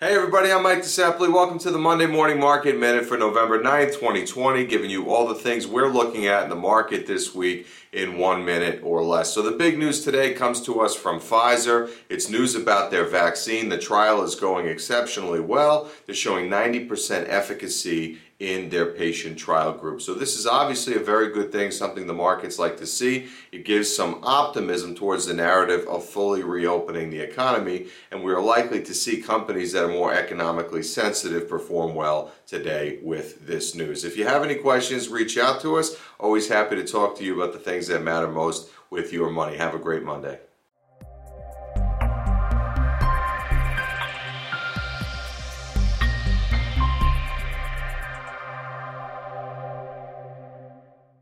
Hey everybody, I'm Mike DeSampoli. Welcome to the Monday Morning Market Minute for November 9th, 2020, giving you all the things we're looking at in the market this week in one minute or less. So the big news today comes to us from Pfizer. It's news about their vaccine. The trial is going exceptionally well. They're showing 90% efficacy in their patient trial group. So this is obviously a very good thing, something the markets like to see. It gives some optimism towards the narrative of fully reopening the economy, and we are likely to see companies that are more economically sensitive perform well today with this news. If you have any questions, reach out to us. Always happy to talk to you about the things that matter most with your money. Have a great Monday.